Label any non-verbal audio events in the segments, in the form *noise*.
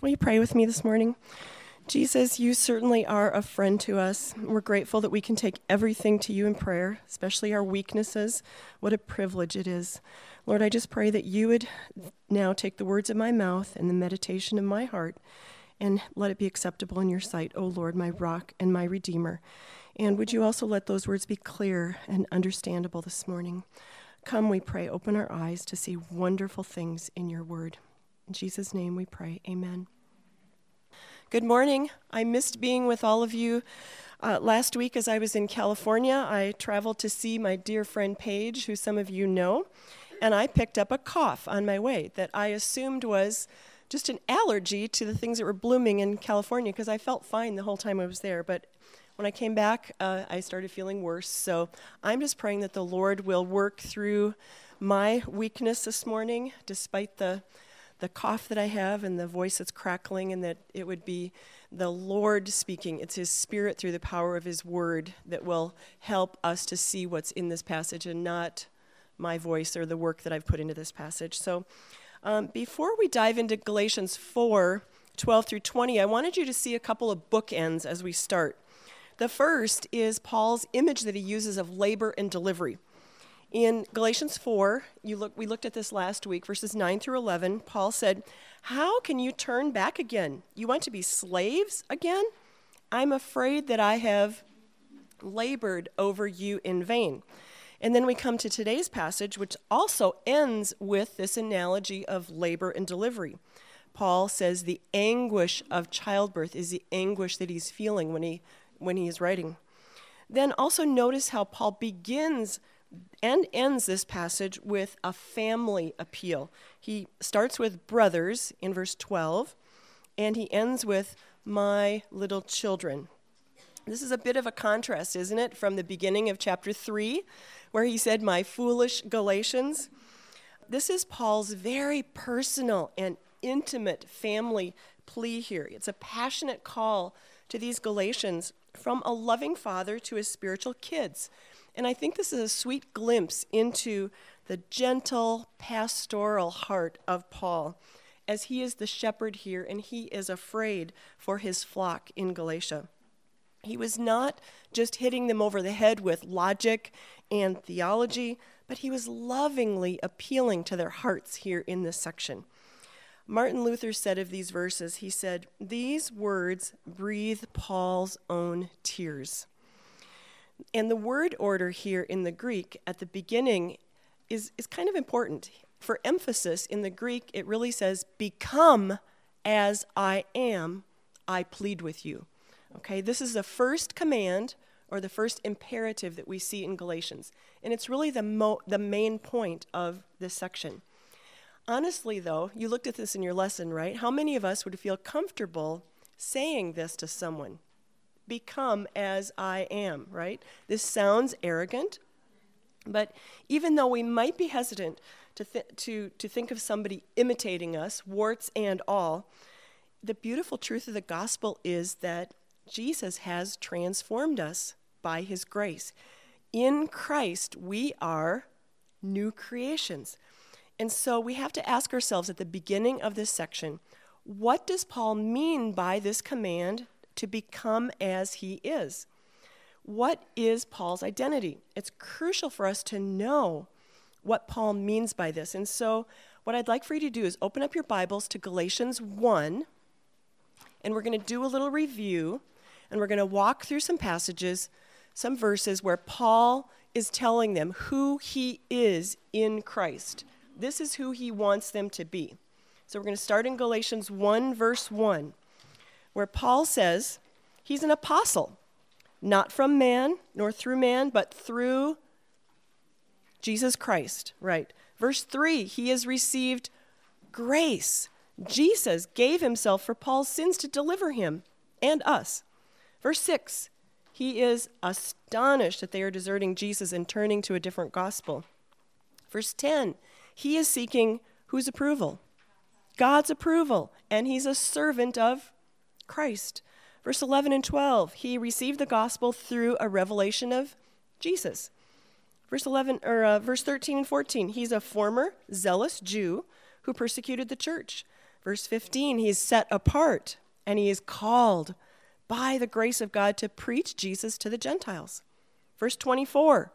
Will you pray with me this morning? Jesus, you certainly are a friend to us. We're grateful that we can take everything to you in prayer, especially our weaknesses. What a privilege it is. Lord, I just pray that you would now take the words of my mouth and the meditation of my heart and let it be acceptable in your sight, O Lord, my rock and my redeemer. And would you also let those words be clear and understandable this morning? Come, we pray, open our eyes to see wonderful things in your word. In Jesus' name we pray. Amen. Good morning. I missed being with all of you. Uh, last week, as I was in California, I traveled to see my dear friend Paige, who some of you know, and I picked up a cough on my way that I assumed was just an allergy to the things that were blooming in California because I felt fine the whole time I was there. But when I came back, uh, I started feeling worse. So I'm just praying that the Lord will work through my weakness this morning, despite the the cough that I have and the voice that's crackling, and that it would be the Lord speaking. It's His Spirit through the power of His Word that will help us to see what's in this passage and not my voice or the work that I've put into this passage. So, um, before we dive into Galatians 4 12 through 20, I wanted you to see a couple of bookends as we start. The first is Paul's image that he uses of labor and delivery. In Galatians 4, you look, we looked at this last week, verses 9 through 11. Paul said, How can you turn back again? You want to be slaves again? I'm afraid that I have labored over you in vain. And then we come to today's passage, which also ends with this analogy of labor and delivery. Paul says the anguish of childbirth is the anguish that he's feeling when he, when he is writing. Then also notice how Paul begins and ends this passage with a family appeal. He starts with brothers in verse 12, and he ends with my little children. This is a bit of a contrast, isn't it, from the beginning of chapter 3, where he said, My foolish Galatians. This is Paul's very personal and intimate family plea here. It's a passionate call to these Galatians from a loving father to his spiritual kids. And I think this is a sweet glimpse into the gentle pastoral heart of Paul as he is the shepherd here and he is afraid for his flock in Galatia. He was not just hitting them over the head with logic and theology, but he was lovingly appealing to their hearts here in this section. Martin Luther said of these verses, he said, These words breathe Paul's own tears. And the word order here in the Greek at the beginning is, is kind of important. For emphasis in the Greek, it really says, Become as I am, I plead with you. Okay, this is the first command or the first imperative that we see in Galatians. And it's really the, mo- the main point of this section. Honestly, though, you looked at this in your lesson, right? How many of us would feel comfortable saying this to someone? Become as I am, right? This sounds arrogant, but even though we might be hesitant to, th- to, to think of somebody imitating us, warts and all, the beautiful truth of the gospel is that Jesus has transformed us by his grace. In Christ, we are new creations. And so we have to ask ourselves at the beginning of this section what does Paul mean by this command to become as he is. What is Paul's identity? It's crucial for us to know what Paul means by this. And so, what I'd like for you to do is open up your Bibles to Galatians 1, and we're going to do a little review, and we're going to walk through some passages, some verses where Paul is telling them who he is in Christ. This is who he wants them to be. So, we're going to start in Galatians 1, verse 1 where Paul says he's an apostle, not from man nor through man, but through Jesus Christ, right? Verse 3 he has received grace. Jesus gave himself for Paul's sins to deliver him and us. Verse 6 he is astonished that they are deserting Jesus and turning to a different gospel. Verse 10 he is seeking whose approval? God's approval, and he's a servant of Christ. Verse 11 and 12, he received the gospel through a revelation of Jesus. Verse 11 or uh, verse 13 and 14, he's a former zealous Jew who persecuted the church. Verse 15, he's set apart and he is called by the grace of God to preach Jesus to the Gentiles. Verse 24,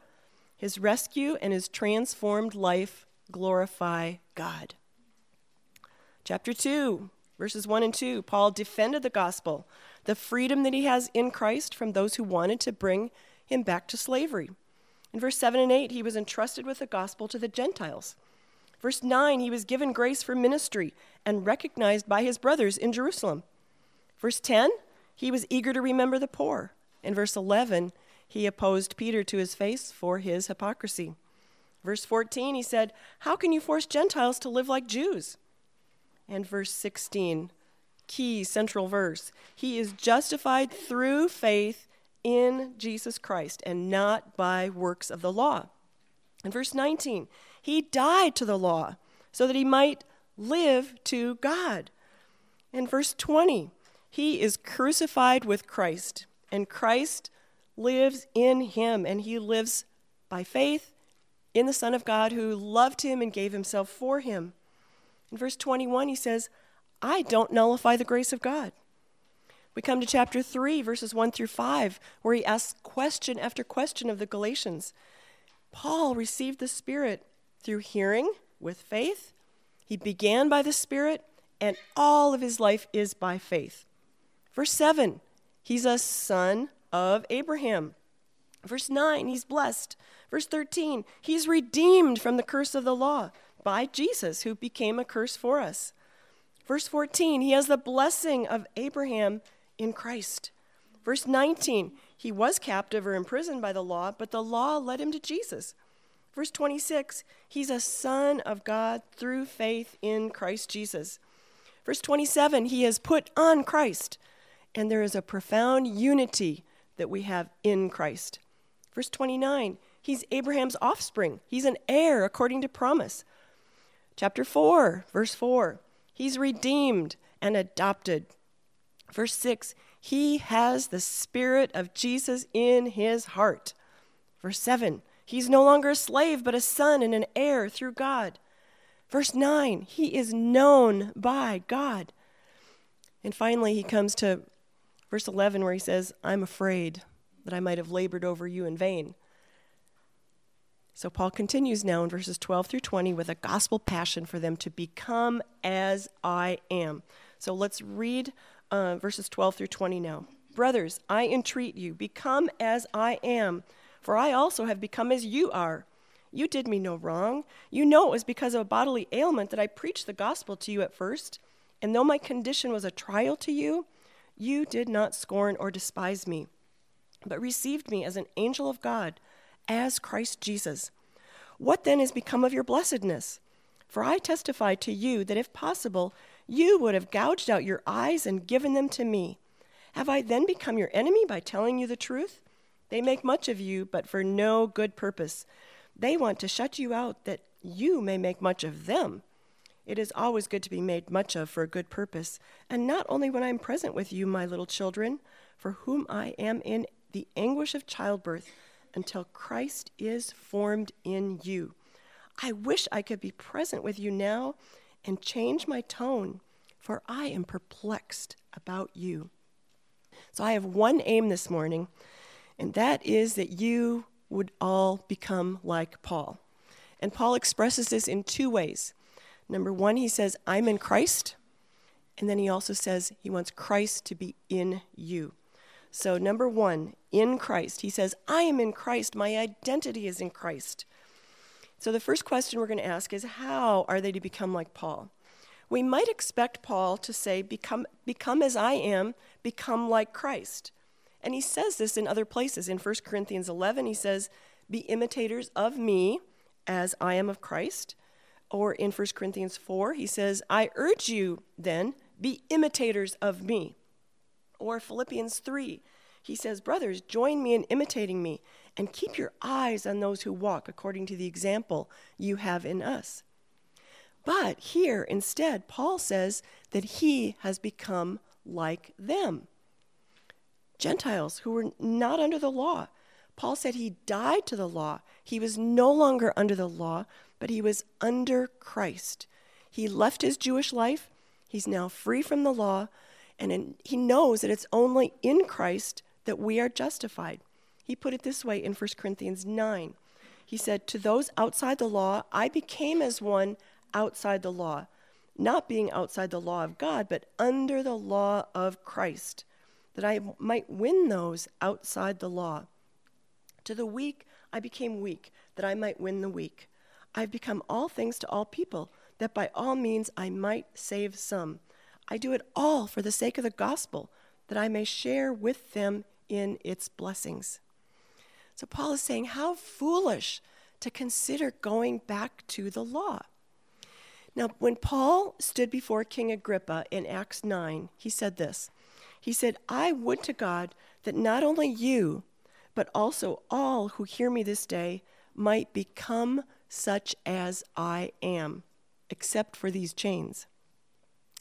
his rescue and his transformed life glorify God. Chapter 2, verses 1 and 2, Paul defended the gospel, the freedom that he has in Christ from those who wanted to bring him back to slavery. In verse 7 and 8, he was entrusted with the gospel to the Gentiles. Verse 9, he was given grace for ministry and recognized by his brothers in Jerusalem. Verse 10, he was eager to remember the poor. In verse 11, he opposed Peter to his face for his hypocrisy. Verse 14, he said, How can you force Gentiles to live like Jews? And verse 16, key central verse, he is justified through faith in Jesus Christ and not by works of the law. In verse 19, he died to the law so that he might live to God. In verse 20, he is crucified with Christ, and Christ lives in him, and he lives by faith in the Son of God who loved him and gave himself for him. In verse 21, he says, I don't nullify the grace of God. We come to chapter 3, verses 1 through 5, where he asks question after question of the Galatians. Paul received the Spirit through hearing with faith. He began by the Spirit, and all of his life is by faith. Verse 7, he's a son of Abraham. Verse 9, he's blessed. Verse 13, he's redeemed from the curse of the law by Jesus, who became a curse for us. Verse 14, he has the blessing of Abraham in Christ. Verse 19, he was captive or imprisoned by the law, but the law led him to Jesus. Verse 26, he's a son of God through faith in Christ Jesus. Verse 27, he has put on Christ and there is a profound unity that we have in Christ. Verse 29, he's Abraham's offspring, he's an heir according to promise. Chapter 4, verse 4, he's redeemed and adopted. Verse 6, he has the Spirit of Jesus in his heart. Verse 7, he's no longer a slave, but a son and an heir through God. Verse 9, he is known by God. And finally, he comes to verse 11, where he says, I'm afraid that I might have labored over you in vain. So Paul continues now in verses 12 through 20 with a gospel passion for them to become as I am. So let's read uh, verses 12 through 20 now. Brothers, I entreat you, become as I am, for I also have become as you are. You did me no wrong. You know it was because of a bodily ailment that I preached the gospel to you at first. And though my condition was a trial to you, you did not scorn or despise me, but received me as an angel of God, as Christ Jesus. What then has become of your blessedness? For I testify to you that if possible, you would have gouged out your eyes and given them to me. Have I then become your enemy by telling you the truth? They make much of you, but for no good purpose. They want to shut you out that you may make much of them. It is always good to be made much of for a good purpose, and not only when I am present with you, my little children, for whom I am in the anguish of childbirth until Christ is formed in you. I wish I could be present with you now and change my tone, for I am perplexed about you. So I have one aim this morning, and that is that you would all become like Paul. And Paul expresses this in two ways. Number one, he says, I'm in Christ. And then he also says he wants Christ to be in you. So, number one, in Christ. He says, I am in Christ. My identity is in Christ. So, the first question we're going to ask is how are they to become like Paul? We might expect Paul to say, become, become as I am, become like Christ. And he says this in other places. In 1 Corinthians 11, he says, Be imitators of me as I am of Christ. Or in 1 Corinthians 4, he says, I urge you then, be imitators of me. Or Philippians 3, he says, Brothers, join me in imitating me, and keep your eyes on those who walk according to the example you have in us. But here, instead, Paul says that he has become like them. Gentiles who were not under the law. Paul said he died to the law. He was no longer under the law, but he was under Christ. He left his Jewish life, He's now free from the law, and in, he knows that it's only in Christ that we are justified. He put it this way in 1 Corinthians 9. He said, To those outside the law, I became as one outside the law, not being outside the law of God, but under the law of Christ, that I might win those outside the law. To the weak, I became weak, that I might win the weak. I've become all things to all people, that by all means I might save some. I do it all for the sake of the gospel, that I may share with them in its blessings. So Paul is saying, How foolish to consider going back to the law. Now, when Paul stood before King Agrippa in Acts 9, he said this He said, I would to God that not only you, but also all who hear me this day might become such as I am, except for these chains.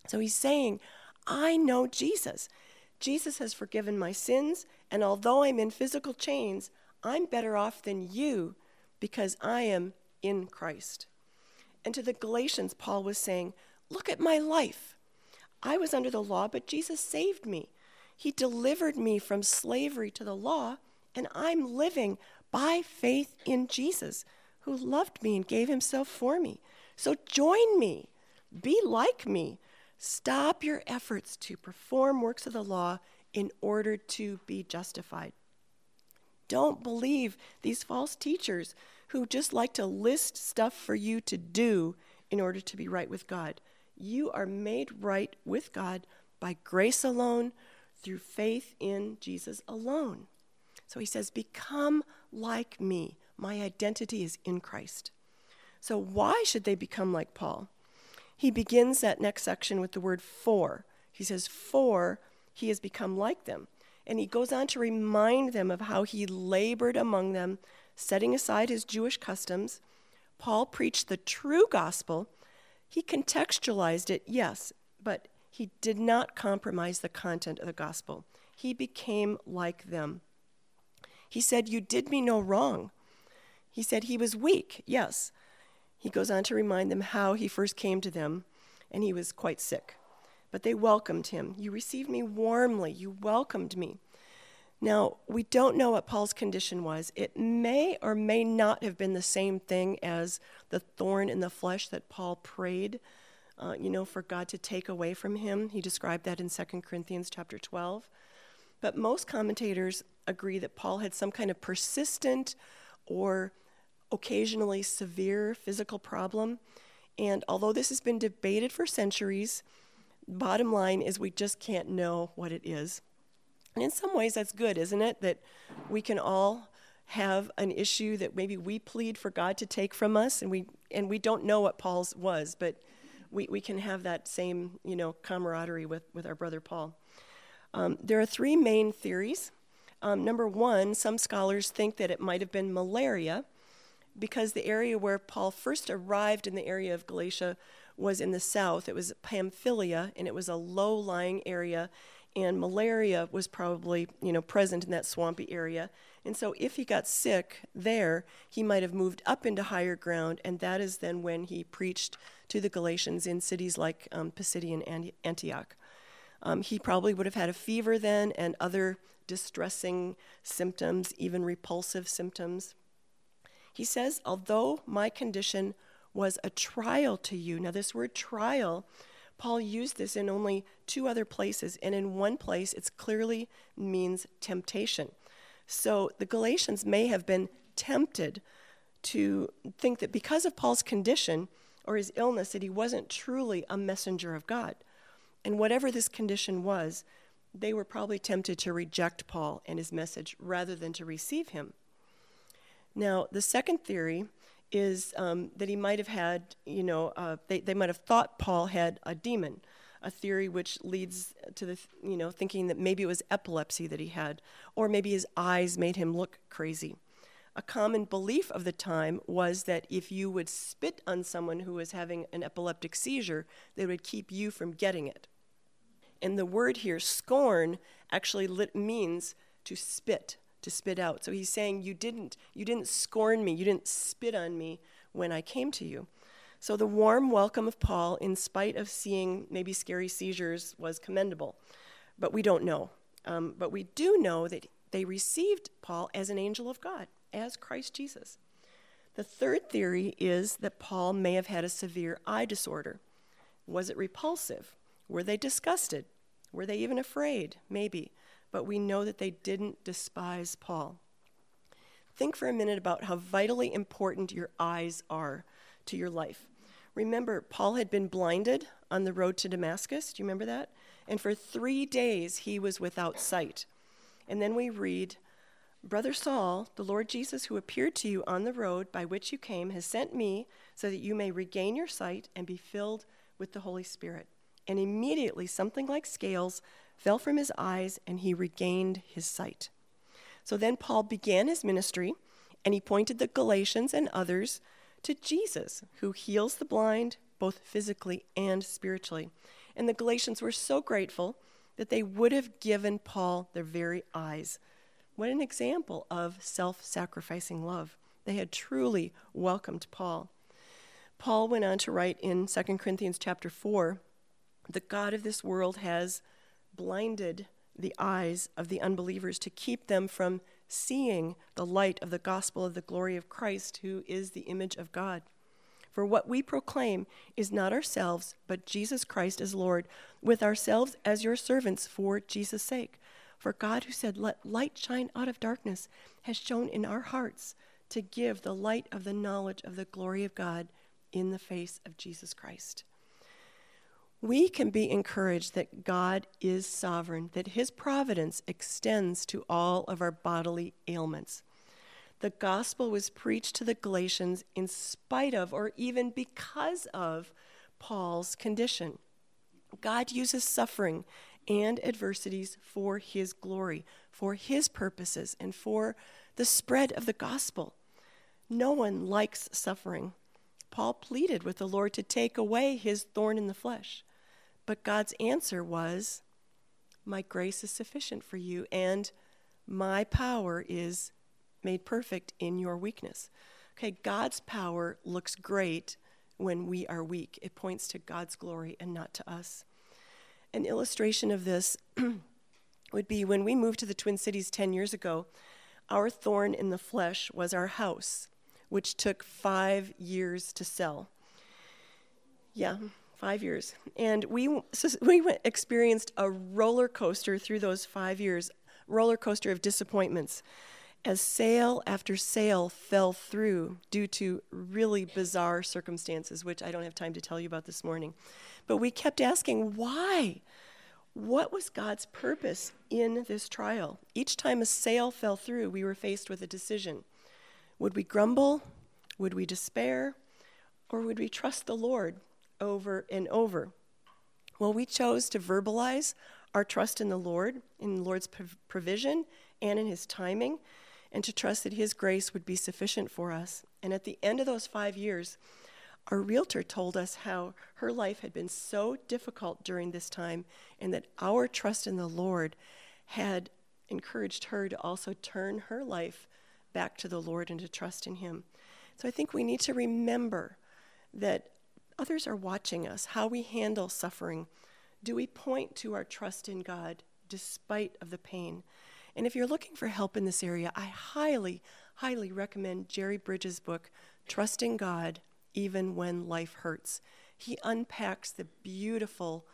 So he's saying, I know Jesus. Jesus has forgiven my sins, and although I'm in physical chains, I'm better off than you because I am in Christ. And to the Galatians, Paul was saying, Look at my life. I was under the law, but Jesus saved me. He delivered me from slavery to the law, and I'm living by faith in Jesus, who loved me and gave himself for me. So join me, be like me. Stop your efforts to perform works of the law in order to be justified. Don't believe these false teachers who just like to list stuff for you to do in order to be right with God. You are made right with God by grace alone, through faith in Jesus alone. So he says, Become like me. My identity is in Christ. So, why should they become like Paul? He begins that next section with the word for. He says, For he has become like them. And he goes on to remind them of how he labored among them, setting aside his Jewish customs. Paul preached the true gospel. He contextualized it, yes, but he did not compromise the content of the gospel. He became like them. He said, You did me no wrong. He said he was weak, yes. He goes on to remind them how he first came to them, and he was quite sick but they welcomed him. You received me warmly. You welcomed me. Now, we don't know what Paul's condition was. It may or may not have been the same thing as the thorn in the flesh that Paul prayed, uh, you know, for God to take away from him. He described that in 2 Corinthians chapter 12. But most commentators agree that Paul had some kind of persistent or occasionally severe physical problem. And although this has been debated for centuries, bottom line is we just can't know what it is. And in some ways, that's good, isn't it? That we can all have an issue that maybe we plead for God to take from us, and we and we don't know what Paul's was, but we, we can have that same you know camaraderie with, with our brother Paul. Um, there are three main theories. Um, number one, some scholars think that it might have been malaria, because the area where Paul first arrived in the area of Galatia was in the south. It was Pamphylia, and it was a low lying area, and malaria was probably you know present in that swampy area. And so, if he got sick there, he might have moved up into higher ground, and that is then when he preached to the Galatians in cities like um, Pisidian Antioch. Um, he probably would have had a fever then and other distressing symptoms, even repulsive symptoms. He says, Although my condition was a trial to you. Now, this word trial, Paul used this in only two other places, and in one place it clearly means temptation. So the Galatians may have been tempted to think that because of Paul's condition or his illness, that he wasn't truly a messenger of God. And whatever this condition was, they were probably tempted to reject Paul and his message rather than to receive him. Now, the second theory is um, that he might have had, you know, uh, they, they might have thought Paul had a demon, a theory which leads to the, you know, thinking that maybe it was epilepsy that he had, or maybe his eyes made him look crazy. A common belief of the time was that if you would spit on someone who was having an epileptic seizure, they would keep you from getting it. And the word here, scorn, actually means to spit to spit out. So he's saying, You didn't, you didn't scorn me, you didn't spit on me when I came to you. So the warm welcome of Paul, in spite of seeing maybe scary seizures, was commendable. But we don't know. Um, but we do know that they received Paul as an angel of God, as Christ Jesus. The third theory is that Paul may have had a severe eye disorder. Was it repulsive? Were they disgusted? Were they even afraid? Maybe. But we know that they didn't despise Paul. Think for a minute about how vitally important your eyes are to your life. Remember, Paul had been blinded on the road to Damascus. Do you remember that? And for three days he was without sight. And then we read, Brother Saul, the Lord Jesus, who appeared to you on the road by which you came, has sent me so that you may regain your sight and be filled with the Holy Spirit. And immediately something like scales fell from his eyes, and he regained his sight. So then Paul began his ministry, and he pointed the Galatians and others to Jesus, who heals the blind, both physically and spiritually. And the Galatians were so grateful that they would have given Paul their very eyes. What an example of self sacrificing love. They had truly welcomed Paul. Paul went on to write in 2 Corinthians chapter 4 the God of this world has blinded the eyes of the unbelievers to keep them from seeing the light of the gospel of the glory of Christ, who is the image of God. For what we proclaim is not ourselves, but Jesus Christ as Lord, with ourselves as your servants for Jesus' sake. For God, who said, Let light shine out of darkness, has shone in our hearts to give the light of the knowledge of the glory of God in the face of Jesus Christ. We can be encouraged that God is sovereign, that his providence extends to all of our bodily ailments the gospel was preached to the Galatians in spite of or even because of Paul's condition. God uses suffering and adversities for his glory, for his purposes, and for the spread of the gospel. No one likes suffering. Paul pleaded with the Lord to take away his thorn in the flesh. But God's answer was, My grace is sufficient for you, and my power is made perfect in your weakness. Okay, God's power looks great when we are weak. It points to God's glory and not to us. An illustration of this *clears throat* would be when we moved to the Twin Cities 10 years ago, our thorn in the flesh was our house, which took five years to sell. Yeah, five years. And we, *laughs* we went, experienced a roller coaster through those five years, roller coaster of disappointments as sale after sale fell through due to really bizarre circumstances, which I don't have time to tell you about this morning. But we kept asking, why? What was God's purpose in this trial? Each time a sale fell through, we were faced with a decision. Would we grumble? Would we despair? Or would we trust the Lord over and over? Well, we chose to verbalize our trust in the Lord, in the Lord's provision, and in His timing and to trust that His grace would be sufficient for us. And at the end of those five years, our realtor told us how her life had been so difficult during this time, and that our trust in the Lord had encouraged her to also turn her life back to the Lord and to trust in Him. So I think we need to remember that others are watching us, how we handle suffering. Do we point to our trust in God despite of the pain? And if you're looking for help in this area, I highly, highly recommend Jerry Bridges' book, Trusting God Even When Life Hurts. He unpacks the beautiful,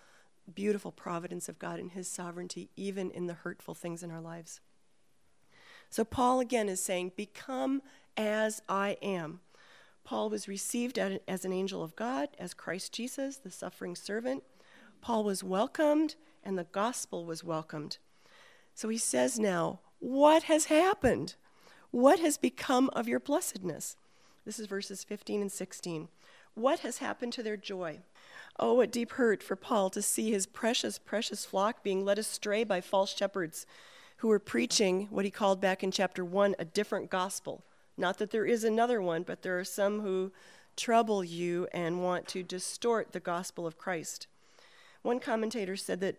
beautiful providence of God and His sovereignty, even in the hurtful things in our lives. So, Paul again is saying, Become as I am. Paul was received as an angel of God, as Christ Jesus, the suffering servant. Paul was welcomed, and the gospel was welcomed. So he says now, What has happened? What has become of your blessedness? This is verses 15 and 16. What has happened to their joy? Oh, what deep hurt for Paul to see his precious, precious flock being led astray by false shepherds who were preaching what he called back in chapter 1 a different gospel. Not that there is another one, but there are some who trouble you and want to distort the gospel of Christ. One commentator said that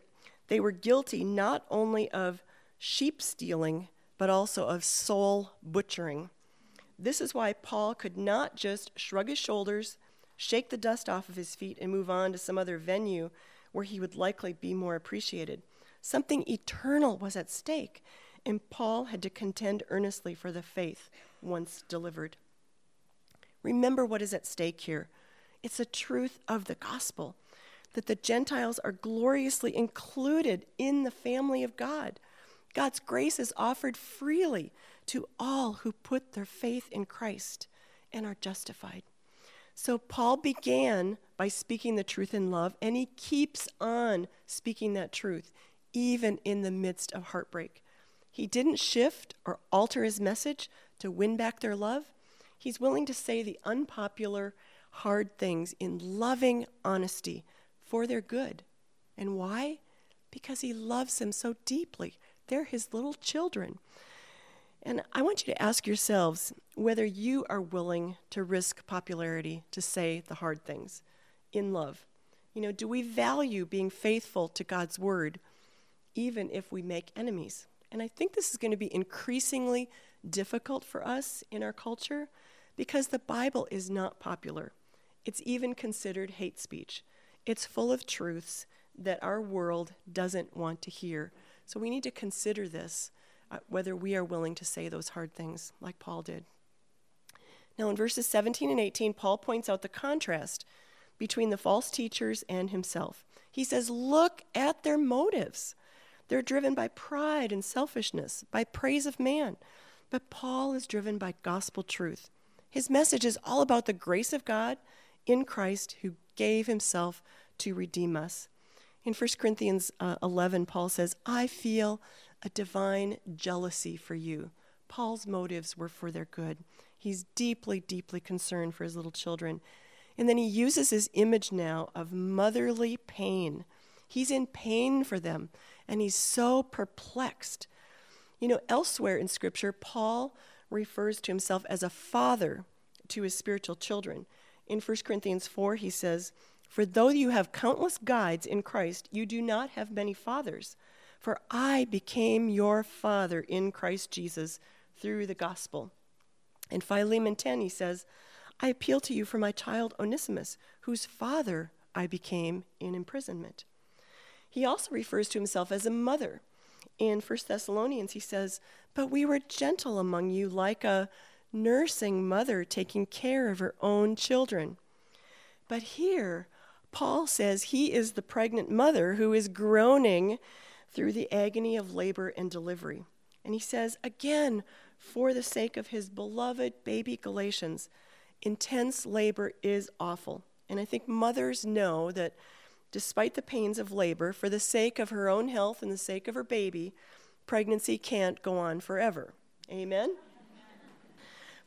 they were guilty not only of sheep stealing, but also of soul butchering. This is why Paul could not just shrug his shoulders, shake the dust off of his feet, and move on to some other venue where he would likely be more appreciated. Something eternal was at stake, and Paul had to contend earnestly for the faith once delivered. Remember what is at stake here it's the truth of the gospel that the Gentiles are gloriously included in the family of God. God's grace is offered freely to all who put their faith in Christ and are justified. So Paul began by speaking the truth in love, and he keeps on speaking that truth, even in the midst of heartbreak. He didn't shift or alter his message to win back their love. He's willing to say the unpopular, hard things in loving honesty for their good. And why? Because he loves them so deeply. They're his little children. And I want you to ask yourselves whether you are willing to risk popularity to say the hard things in love. You know, do we value being faithful to God's word even if we make enemies? And I think this is going to be increasingly difficult for us in our culture because the Bible is not popular. It's even considered hate speech. It's full of truths that our world doesn't want to hear. So we need to consider this, uh, whether we are willing to say those hard things like Paul did. Now, in verses 17 and 18, Paul points out the contrast between the false teachers and himself. He says, Look at their motives. They're driven by pride and selfishness, by praise of man. But Paul is driven by gospel truth. His message is all about the grace of God in Christ who gave himself to redeem us. In 1 Corinthians uh, 11, Paul says, I feel a divine jealousy for you. Paul's motives were for their good. He's deeply, deeply concerned for his little children. And then he uses his image now of motherly pain. He's in pain for them, and he's so perplexed. You know, elsewhere in Scripture, Paul refers to himself as a father to his spiritual children. In 1 Corinthians 4, he says, For though you have countless guides in Christ, you do not have many fathers. For I became your father in Christ Jesus through the gospel. In Philemon 10, he says, I appeal to you for my child Onesimus, whose father I became in imprisonment. He also refers to himself as a mother. In 1 Thessalonians, he says, But we were gentle among you like a nursing mother taking care of her own children. But here, Paul says he is the pregnant mother who is groaning through the agony of labor and delivery. And he says, again, for the sake of his beloved baby Galatians, intense labor is awful. And I think mothers know that despite the pains of labor, for the sake of her own health and the sake of her baby, pregnancy can't go on forever. Amen?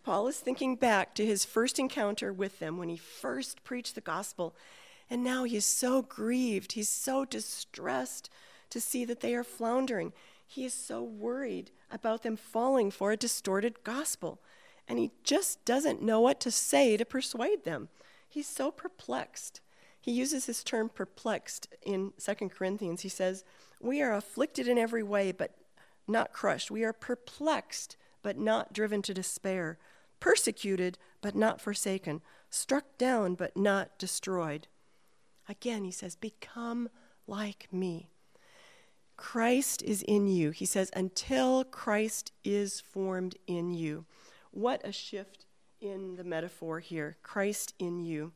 Paul is thinking back to his first encounter with them when he first preached the gospel. And now he is so grieved. He's so distressed to see that they are floundering. He is so worried about them falling for a distorted gospel. And he just doesn't know what to say to persuade them. He's so perplexed. He uses this term perplexed in 2 Corinthians. He says, We are afflicted in every way, but not crushed. We are perplexed, but not driven to despair persecuted but not forsaken, struck down but not destroyed. Again, he says, Become like me. Christ is in you. He says, Until Christ is formed in you. What a shift in the metaphor here. Christ in you.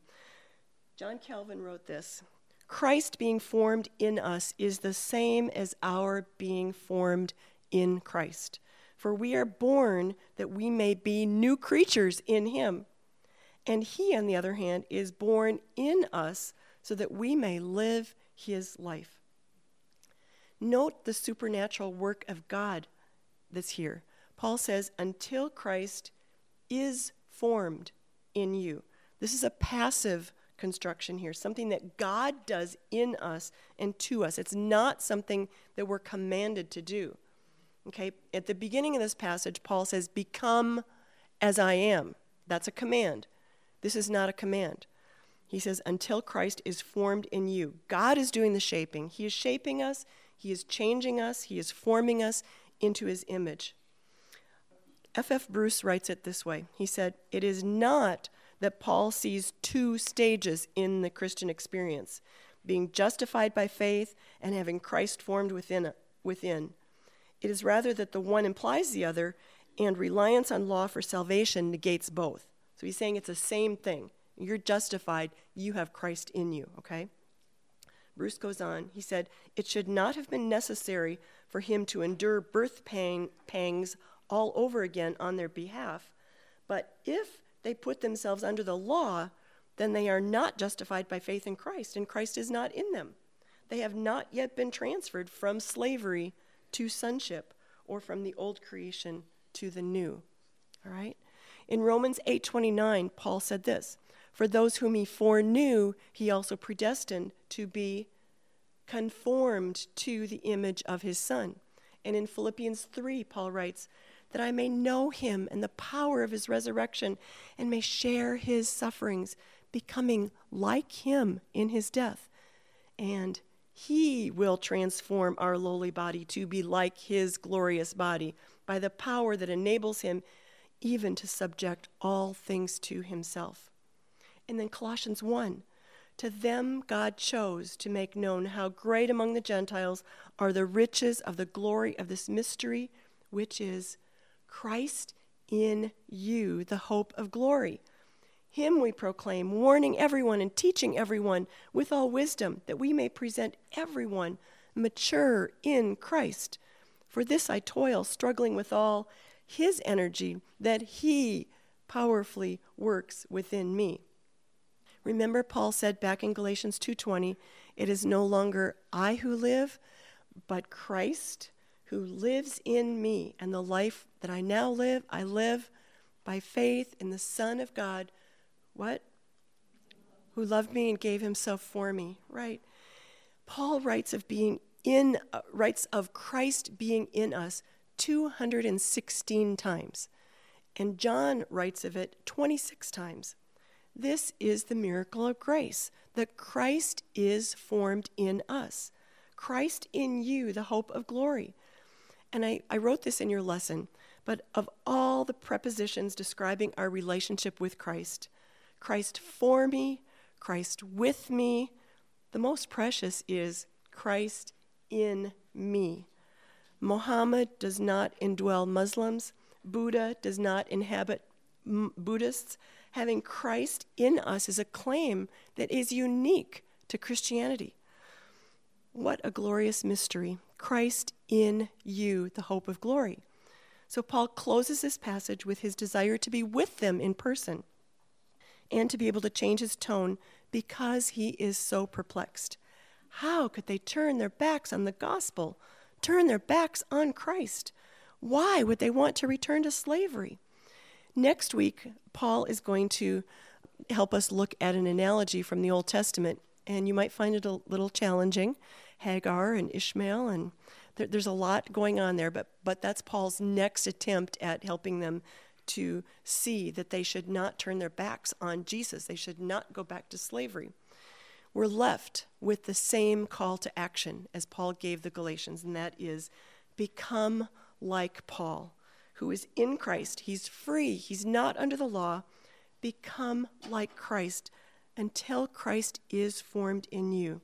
John Calvin wrote this Christ being formed in us is the same as our being formed in Christ. For we are born that we may be new creatures in him. And he, on the other hand, is born in us so that we may live his life. Note the supernatural work of God that's here. Paul says, until Christ is formed in you. This is a passive construction here, something that God does in us and to us. It's not something that we're commanded to do. Okay, at the beginning of this passage, Paul says, Become as I am. That's a command. This is not a command. He says, Until Christ is formed in you. God is doing the shaping. He is shaping us, He is changing us, He is forming us into His image. F.F. F. Bruce writes it this way He said, It is not that Paul sees two stages in the Christian experience being justified by faith and having Christ formed within. within. It is rather that the one implies the other, and reliance on law for salvation negates both. So he's saying it's the same thing. You're justified, you have Christ in you, okay? Bruce goes on. He said, It should not have been necessary for him to endure birth pang, pangs all over again on their behalf. But if they put themselves under the law, then they are not justified by faith in Christ, and Christ is not in them. They have not yet been transferred from slavery to sonship or from the old creation to the new. All right? In Romans 8:29, Paul said this, "For those whom he foreknew, he also predestined to be conformed to the image of his son." And in Philippians 3, Paul writes, that I may know him and the power of his resurrection and may share his sufferings, becoming like him in his death. And he will transform our lowly body to be like his glorious body by the power that enables him even to subject all things to himself. And then Colossians 1 To them God chose to make known how great among the Gentiles are the riches of the glory of this mystery, which is Christ in you, the hope of glory. Him we proclaim, warning everyone and teaching everyone with all wisdom, that we may present everyone mature in Christ. For this I toil, struggling with all his energy that he powerfully works within me. Remember Paul said back in Galatians 2:20, it is no longer I who live, but Christ who lives in me, and the life that I now live, I live by faith in the Son of God. What? Who loved me and gave himself for me, right? Paul writes of being in uh, writes of Christ being in us 216 times. And John writes of it 26 times. This is the miracle of grace that Christ is formed in us. Christ in you, the hope of glory. And I, I wrote this in your lesson, but of all the prepositions describing our relationship with Christ, Christ for me, Christ with me, the most precious is Christ in me. Mohammed does not indwell Muslims. Buddha does not inhabit M- Buddhists. Having Christ in us is a claim that is unique to Christianity. What a glorious mystery. Christ in you, the hope of glory. So Paul closes this passage with his desire to be with them in person and to be able to change his tone because he is so perplexed. How could they turn their backs on the gospel, turn their backs on Christ? Why would they want to return to slavery? Next week, Paul is going to help us look at an analogy from the Old Testament, and you might find it a little challenging. Hagar and Ishmael, and there, there's a lot going on there, but, but that's Paul's next attempt at helping them to see that they should not turn their backs on Jesus. They should not go back to slavery. We're left with the same call to action as Paul gave the Galatians, and that is become like Paul, who is in Christ. He's free, he's not under the law. Become like Christ until Christ is formed in you.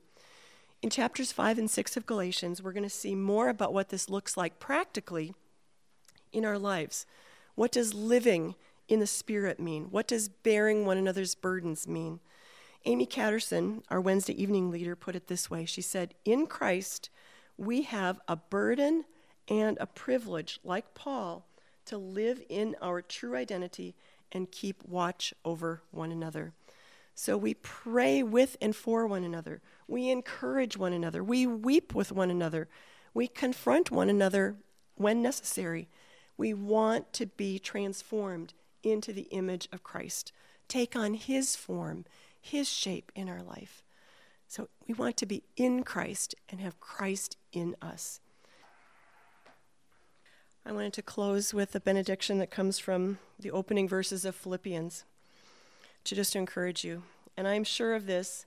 In chapters 5 and 6 of Galatians, we're going to see more about what this looks like practically in our lives. What does living in the Spirit mean? What does bearing one another's burdens mean? Amy Catterson, our Wednesday evening leader, put it this way She said, In Christ, we have a burden and a privilege, like Paul, to live in our true identity and keep watch over one another. So we pray with and for one another. We encourage one another. We weep with one another. We confront one another when necessary. We want to be transformed into the image of Christ, take on His form, His shape in our life. So we want to be in Christ and have Christ in us. I wanted to close with a benediction that comes from the opening verses of Philippians to just to encourage you. And I am sure of this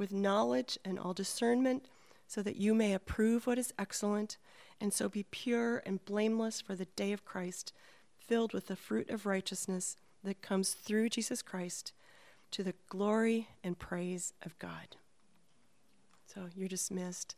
with knowledge and all discernment, so that you may approve what is excellent, and so be pure and blameless for the day of Christ, filled with the fruit of righteousness that comes through Jesus Christ to the glory and praise of God. So you're dismissed.